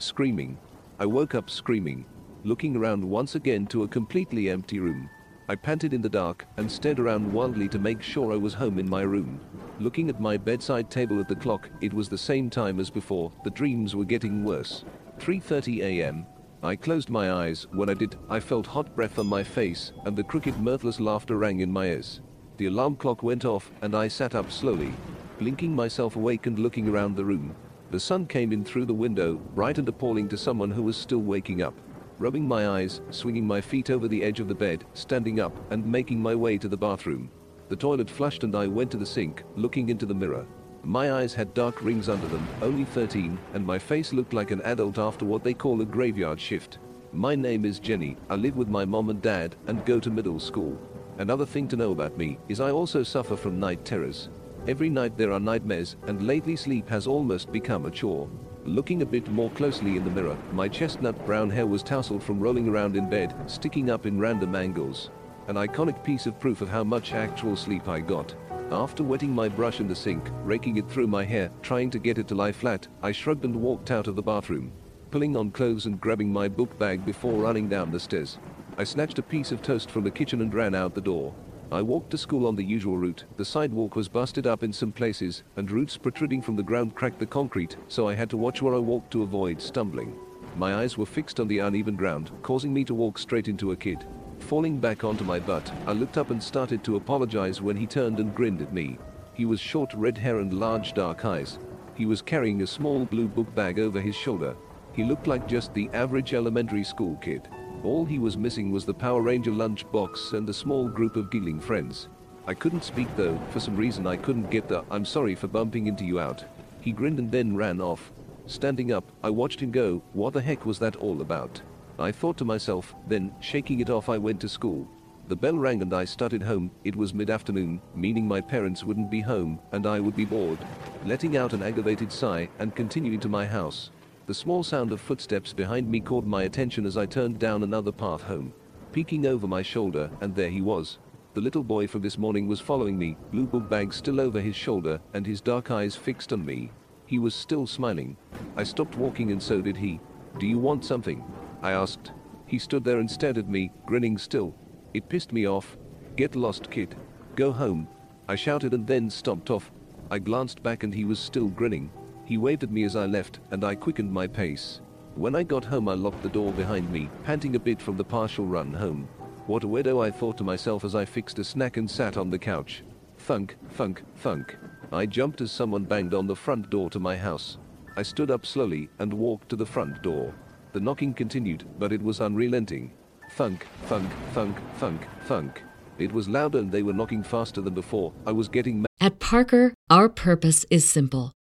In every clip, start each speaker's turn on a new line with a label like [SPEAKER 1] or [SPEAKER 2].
[SPEAKER 1] Screaming. I woke up screaming, looking around once again to a completely empty room. I panted in the dark and stared around wildly to make sure I was home in my room. Looking at my bedside table at the clock, it was the same time as before. The dreams were getting worse. 3:30 a.m. I closed my eyes. When I did, I felt hot breath on my face and the crooked mirthless laughter rang in my ears. The alarm clock went off and I sat up slowly, blinking myself awake and looking around the room. The sun came in through the window, bright and appalling to someone who was still waking up. Rubbing my eyes, swinging my feet over the edge of the bed, standing up, and making my way to the bathroom. The toilet flushed and I went to the sink, looking into the mirror. My eyes had dark rings under them, only 13, and my face looked like an adult after what they call a graveyard shift. My name is Jenny, I live with my mom and dad, and go to middle school. Another thing to know about me is I also suffer from night terrors. Every night there are nightmares, and lately sleep has almost become a chore. Looking a bit more closely in the mirror, my chestnut brown hair was tousled from rolling around in bed, sticking up in random angles. An iconic piece of proof of how much actual sleep I got. After wetting my brush in the sink, raking it through my hair, trying to get it to lie flat, I shrugged and walked out of the bathroom, pulling on clothes and grabbing my book bag before running down the stairs. I snatched a piece of toast from the kitchen and ran out the door. I walked to school on the usual route. The sidewalk was busted up in some places, and roots protruding from the ground cracked the concrete, so I had to watch where I walked to avoid stumbling. My eyes were fixed on the uneven ground, causing me to walk straight into a kid. Falling back onto my butt, I looked up and started to apologize when he turned and grinned at me. He was short red hair and large dark eyes. He was carrying a small blue book bag over his shoulder. He looked like just the average elementary school kid. All he was missing was the Power Ranger lunchbox and a small group of giggling friends. I couldn't speak though, for some reason I couldn't get the I'm sorry for bumping into you out. He grinned and then ran off. Standing up, I watched him go, what the heck was that all about? I thought to myself, then, shaking it off I went to school. The bell rang and I started home, it was mid-afternoon, meaning my parents wouldn't be home, and I would be bored. Letting out an aggravated sigh and continuing to my house. The small sound of footsteps behind me caught my attention as I turned down another path home. Peeking over my shoulder, and there he was. The little boy from this morning was following me, blue book bag still over his shoulder, and his dark eyes fixed on me. He was still smiling. I stopped walking and so did he. Do you want something? I asked. He stood there and stared at me, grinning still. It pissed me off. Get lost, kid. Go home. I shouted and then stomped off. I glanced back and he was still grinning. He waved at me as I left, and I quickened my pace. When I got home I locked the door behind me, panting a bit from the partial run home. What a weirdo I thought to myself as I fixed a snack and sat on the couch. Thunk, thunk, thunk. I jumped as someone banged on the front door to my house. I stood up slowly and walked to the front door. The knocking continued, but it was unrelenting. Thunk, thunk, thunk, thunk, thunk. It was louder and they were knocking faster than before. I was getting
[SPEAKER 2] At Parker, our purpose is simple.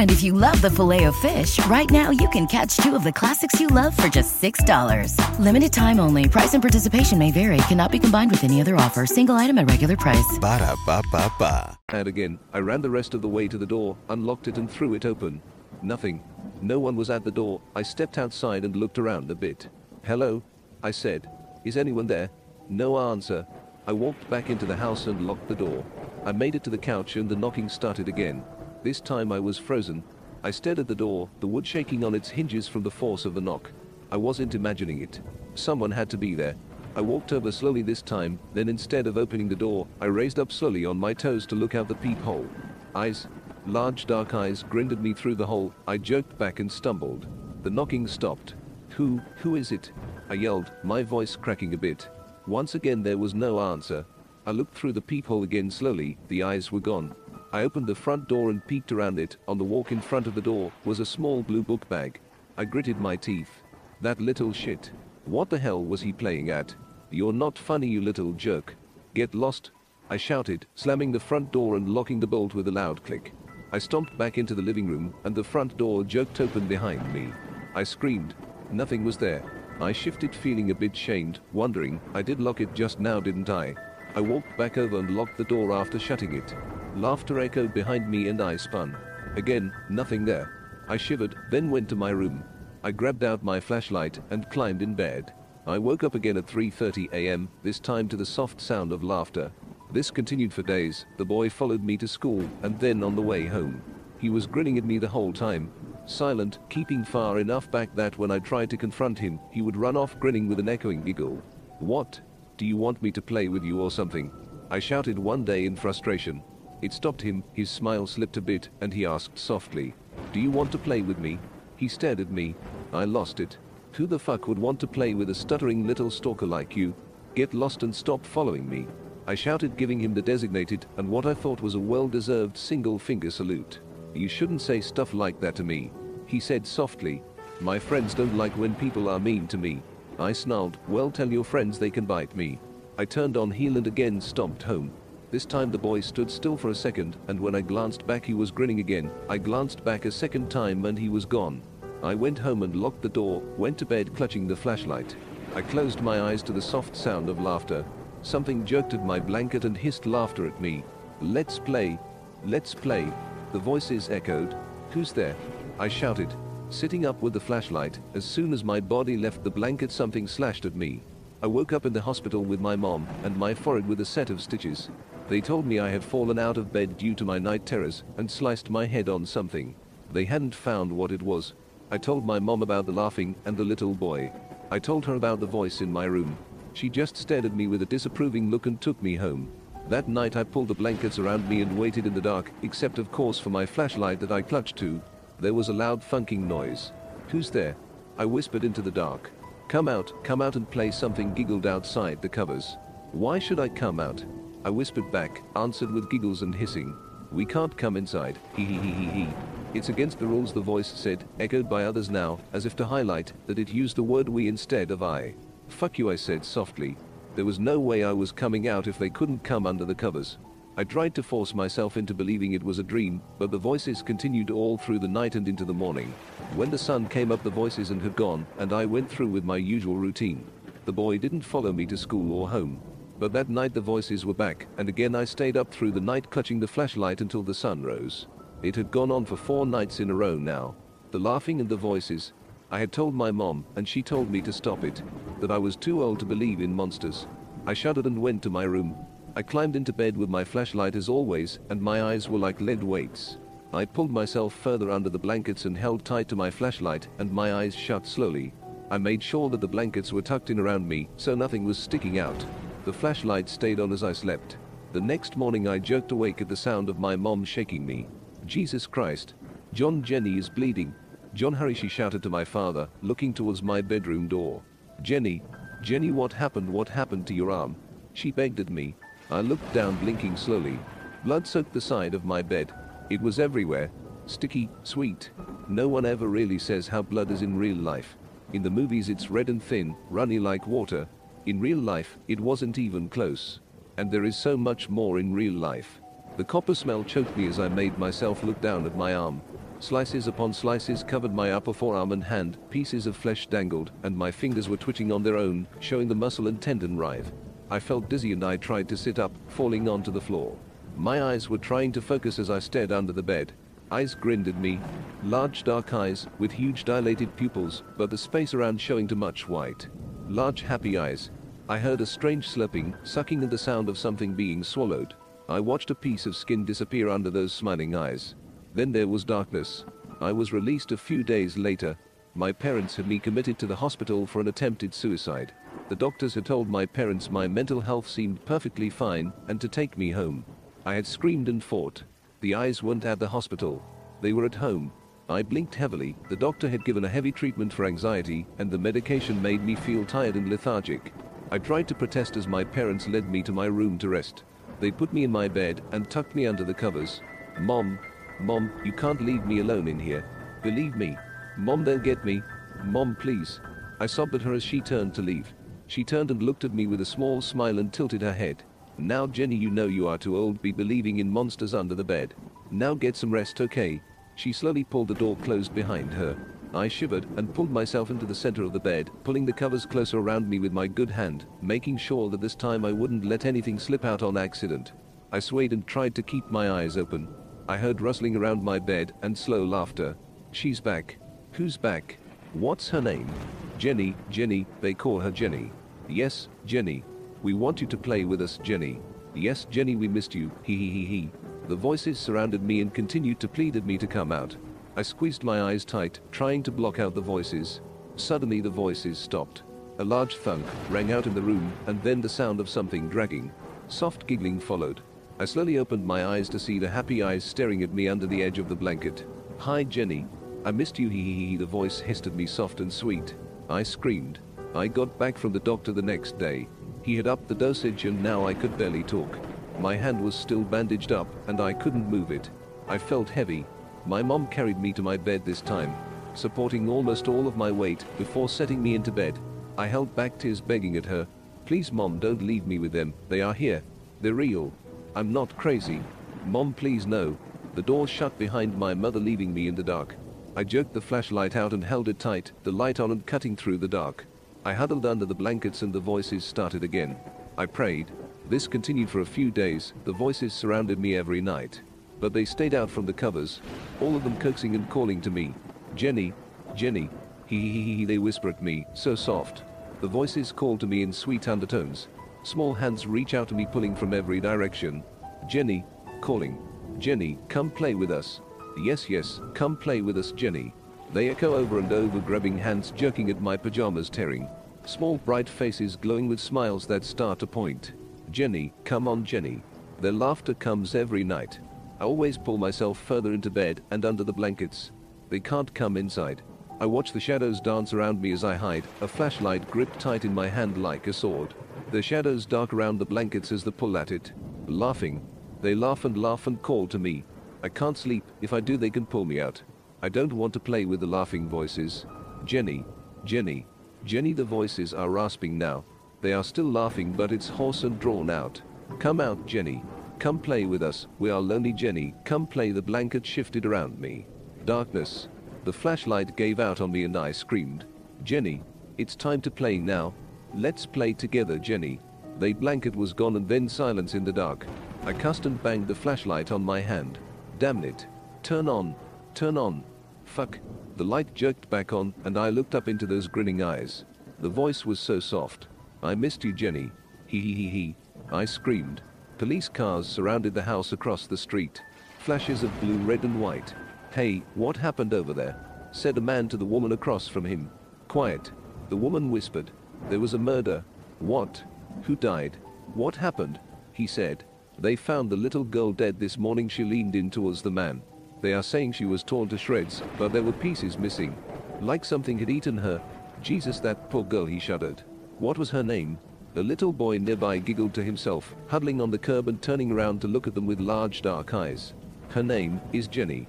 [SPEAKER 3] And if you love the Filet-O-Fish, right now you can catch two of the classics you love for just $6. Limited time only. Price and participation may vary. Cannot be combined with any other offer. Single item at regular price.
[SPEAKER 4] Ba da ba ba ba.
[SPEAKER 1] And again, I ran the rest of the way to the door, unlocked it, and threw it open. Nothing. No one was at the door. I stepped outside and looked around a bit. Hello? I said. Is anyone there? No answer. I walked back into the house and locked the door. I made it to the couch and the knocking started again. This time I was frozen. I stared at the door, the wood shaking on its hinges from the force of the knock. I wasn't imagining it. Someone had to be there. I walked over slowly this time, then instead of opening the door, I raised up slowly on my toes to look out the peephole. Eyes, large dark eyes, grinned at me through the hole. I jerked back and stumbled. The knocking stopped. Who, who is it? I yelled, my voice cracking a bit. Once again there was no answer. I looked through the peephole again slowly, the eyes were gone. I opened the front door and peeked around it. On the walk in front of the door was a small blue book bag. I gritted my teeth. That little shit. What the hell was he playing at? You're not funny, you little jerk. Get lost. I shouted, slamming the front door and locking the bolt with a loud click. I stomped back into the living room and the front door jerked open behind me. I screamed. Nothing was there. I shifted feeling a bit shamed, wondering, I did lock it just now didn't I? I walked back over and locked the door after shutting it. Laughter echoed behind me and I spun. Again, nothing there. I shivered, then went to my room. I grabbed out my flashlight and climbed in bed. I woke up again at 3:30 a.m., this time to the soft sound of laughter. This continued for days. The boy followed me to school and then on the way home. He was grinning at me the whole time, silent, keeping far enough back that when I tried to confront him, he would run off grinning with an echoing giggle. What? Do you want me to play with you or something? I shouted one day in frustration. It stopped him, his smile slipped a bit, and he asked softly, Do you want to play with me? He stared at me. I lost it. Who the fuck would want to play with a stuttering little stalker like you? Get lost and stop following me. I shouted, giving him the designated and what I thought was a well deserved single finger salute. You shouldn't say stuff like that to me. He said softly. My friends don't like when people are mean to me. I snarled, Well, tell your friends they can bite me. I turned on heel and again stomped home. This time the boy stood still for a second, and when I glanced back he was grinning again. I glanced back a second time and he was gone. I went home and locked the door, went to bed clutching the flashlight. I closed my eyes to the soft sound of laughter. Something jerked at my blanket and hissed laughter at me. Let's play. Let's play. The voices echoed. Who's there? I shouted. Sitting up with the flashlight, as soon as my body left the blanket something slashed at me. I woke up in the hospital with my mom and my forehead with a set of stitches. They told me I had fallen out of bed due to my night terrors and sliced my head on something. They hadn't found what it was. I told my mom about the laughing and the little boy. I told her about the voice in my room. She just stared at me with a disapproving look and took me home. That night I pulled the blankets around me and waited in the dark, except of course for my flashlight that I clutched to. There was a loud funking noise. Who's there? I whispered into the dark. Come out, come out and play something giggled outside the covers. Why should I come out? I whispered back, answered with giggles and hissing. We can't come inside. Hee hee hee hee hee. It's against the rules, the voice said, echoed by others now, as if to highlight that it used the word we instead of I. Fuck you, I said softly. There was no way I was coming out if they couldn't come under the covers. I tried to force myself into believing it was a dream, but the voices continued all through the night and into the morning. When the sun came up, the voices and had gone, and I went through with my usual routine. The boy didn't follow me to school or home. But that night the voices were back, and again I stayed up through the night clutching the flashlight until the sun rose. It had gone on for four nights in a row now. The laughing and the voices. I had told my mom, and she told me to stop it. That I was too old to believe in monsters. I shuddered and went to my room. I climbed into bed with my flashlight as always, and my eyes were like lead weights. I pulled myself further under the blankets and held tight to my flashlight, and my eyes shut slowly. I made sure that the blankets were tucked in around me, so nothing was sticking out. The flashlight stayed on as I slept. The next morning I jerked awake at the sound of my mom shaking me. Jesus Christ. John Jenny is bleeding. John hurry she shouted to my father, looking towards my bedroom door. Jenny, Jenny what happened what happened to your arm? She begged at me. I looked down blinking slowly. Blood soaked the side of my bed. It was everywhere. Sticky, sweet. No one ever really says how blood is in real life. In the movies it's red and thin, runny like water, in real life, it wasn't even close. And there is so much more in real life. The copper smell choked me as I made myself look down at my arm. Slices upon slices covered my upper forearm and hand, pieces of flesh dangled, and my fingers were twitching on their own, showing the muscle and tendon writhe. I felt dizzy and I tried to sit up, falling onto the floor. My eyes were trying to focus as I stared under the bed. Eyes grinned at me. Large dark eyes, with huge dilated pupils, but the space around showing too much white large happy eyes. I heard a strange slurping, sucking and the sound of something being swallowed. I watched a piece of skin disappear under those smiling eyes. Then there was darkness. I was released a few days later. My parents had me committed to the hospital for an attempted suicide. The doctors had told my parents my mental health seemed perfectly fine and to take me home. I had screamed and fought. The eyes weren't at the hospital. They were at home, I blinked heavily, the doctor had given a heavy treatment for anxiety, and the medication made me feel tired and lethargic. I tried to protest as my parents led me to my room to rest. They put me in my bed and tucked me under the covers. Mom, Mom, you can't leave me alone in here. Believe me. Mom, they'll get me. Mom, please. I sobbed at her as she turned to leave. She turned and looked at me with a small smile and tilted her head. Now, Jenny, you know you are too old to be believing in monsters under the bed. Now get some rest, okay? She slowly pulled the door closed behind her. I shivered and pulled myself into the center of the bed, pulling the covers closer around me with my good hand, making sure that this time I wouldn't let anything slip out on accident. I swayed and tried to keep my eyes open. I heard rustling around my bed and slow laughter. She's back. Who's back? What's her name? Jenny, Jenny, they call her Jenny. Yes, Jenny. We want you to play with us, Jenny. Yes, Jenny, we missed you. Hee hee hee hee. The voices surrounded me and continued to plead at me to come out. I squeezed my eyes tight, trying to block out the voices. Suddenly the voices stopped. A large thunk rang out in the room, and then the sound of something dragging. Soft giggling followed. I slowly opened my eyes to see the happy eyes staring at me under the edge of the blanket. Hi, Jenny. I missed you, hee hee hee. The voice hissed at me soft and sweet. I screamed. I got back from the doctor the next day. He had upped the dosage and now I could barely talk. My hand was still bandaged up, and I couldn't move it. I felt heavy. My mom carried me to my bed this time, supporting almost all of my weight before setting me into bed. I held back tears begging at her, Please, mom, don't leave me with them. They are here. They're real. I'm not crazy. Mom, please, no. The door shut behind my mother, leaving me in the dark. I jerked the flashlight out and held it tight, the light on and cutting through the dark. I huddled under the blankets and the voices started again. I prayed, this continued for a few days, the voices surrounded me every night. But they stayed out from the covers, all of them coaxing and calling to me. Jenny, Jenny, hee hee hee they whisper at me, so soft. The voices call to me in sweet undertones. Small hands reach out to me pulling from every direction. Jenny, calling. Jenny, come play with us. Yes, yes, come play with us, Jenny. They echo over and over, grabbing hands, jerking at my pajamas, tearing. Small bright faces glowing with smiles that start to point. Jenny, come on, Jenny. Their laughter comes every night. I always pull myself further into bed and under the blankets. They can't come inside. I watch the shadows dance around me as I hide, a flashlight gripped tight in my hand like a sword. The shadows dark around the blankets as they pull at it. Laughing. They laugh and laugh and call to me. I can't sleep. If I do, they can pull me out. I don't want to play with the laughing voices. Jenny. Jenny. Jenny, the voices are rasping now. They are still laughing, but it's hoarse and drawn out. Come out, Jenny. Come play with us. We are lonely, Jenny. Come play. The blanket shifted around me. Darkness. The flashlight gave out on me and I screamed. Jenny, it's time to play now. Let's play together, Jenny. The blanket was gone and then silence in the dark. I cussed and banged the flashlight on my hand. Damn it. Turn on. Turn on. Fuck. The light jerked back on and I looked up into those grinning eyes. The voice was so soft. I missed you, Jenny. Hee hee hee hee. I screamed. Police cars surrounded the house across the street. Flashes of blue, red and white. Hey, what happened over there? Said a man to the woman across from him. Quiet. The woman whispered. There was a murder. What? Who died? What happened? He said. They found the little girl dead this morning. She leaned in towards the man. They are saying she was torn to shreds, but there were pieces missing. Like something had eaten her. Jesus, that poor girl, he shuddered. What was her name? A little boy nearby giggled to himself, huddling on the curb and turning around to look at them with large dark eyes. Her name is Jenny.